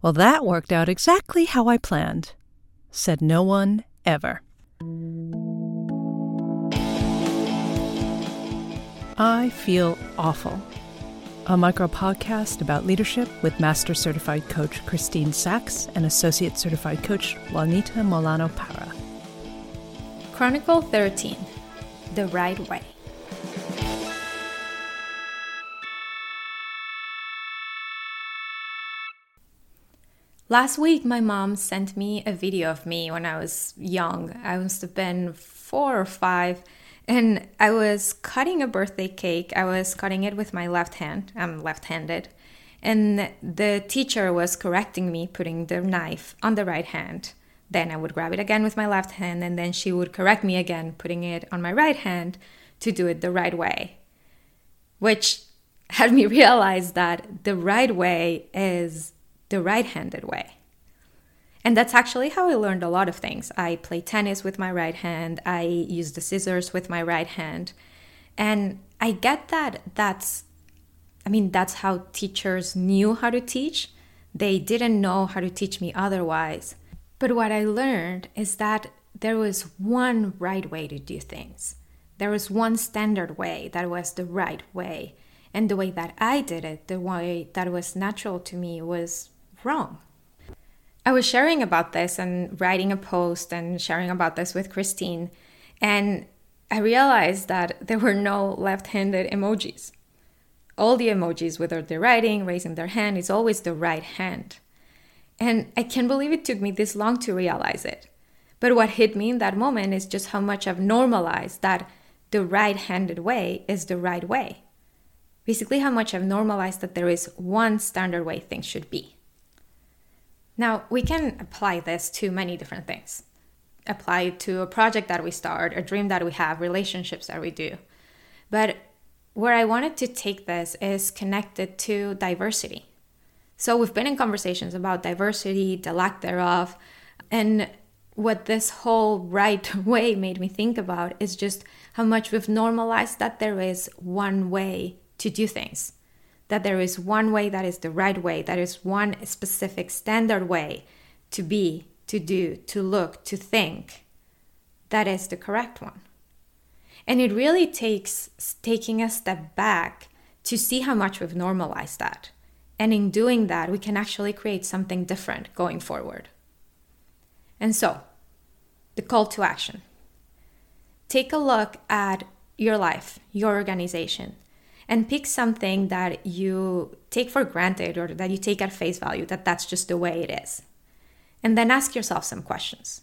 Well, that worked out exactly how I planned, said no one ever. I Feel Awful, a micro podcast about leadership with Master Certified Coach Christine Sachs and Associate Certified Coach Juanita Molano Parra. Chronicle 13 The Right Way. Last week, my mom sent me a video of me when I was young. I must have been four or five, and I was cutting a birthday cake. I was cutting it with my left hand. I'm left handed. And the teacher was correcting me, putting the knife on the right hand. Then I would grab it again with my left hand, and then she would correct me again, putting it on my right hand to do it the right way. Which had me realize that the right way is the right handed way. And that's actually how I learned a lot of things. I play tennis with my right hand, I use the scissors with my right hand. And I get that that's, I mean, that's how teachers knew how to teach. They didn't know how to teach me otherwise. But what I learned is that there was one right way to do things. There was one standard way that was the right way. And the way that I did it, the way that was natural to me, was wrong. I was sharing about this and writing a post and sharing about this with Christine, and I realized that there were no left handed emojis. All the emojis, whether they're writing, raising their hand, is always the right hand. And I can't believe it took me this long to realize it. But what hit me in that moment is just how much I've normalized that the right handed way is the right way. Basically, how much I've normalized that there is one standard way things should be. Now, we can apply this to many different things. Apply it to a project that we start, a dream that we have, relationships that we do. But where I wanted to take this is connected to diversity. So, we've been in conversations about diversity, the lack thereof, and what this whole right way made me think about is just how much we've normalized that there is one way to do things that there is one way that is the right way, that is one specific standard way to be, to do, to look, to think. That is the correct one. And it really takes taking a step back to see how much we've normalized that. And in doing that, we can actually create something different going forward. And so, the call to action take a look at your life, your organization, and pick something that you take for granted or that you take at face value that that's just the way it is. And then ask yourself some questions.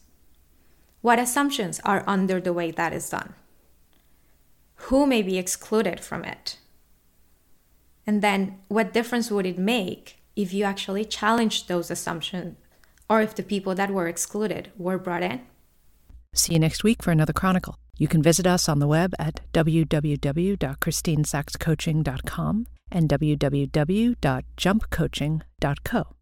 What assumptions are under the way that is done? Who may be excluded from it? And then what difference would it make if you actually challenged those assumptions or if the people that were excluded were brought in? See you next week for another Chronicle. You can visit us on the web at www.christinesaxcoaching.com and www.jumpcoaching.co.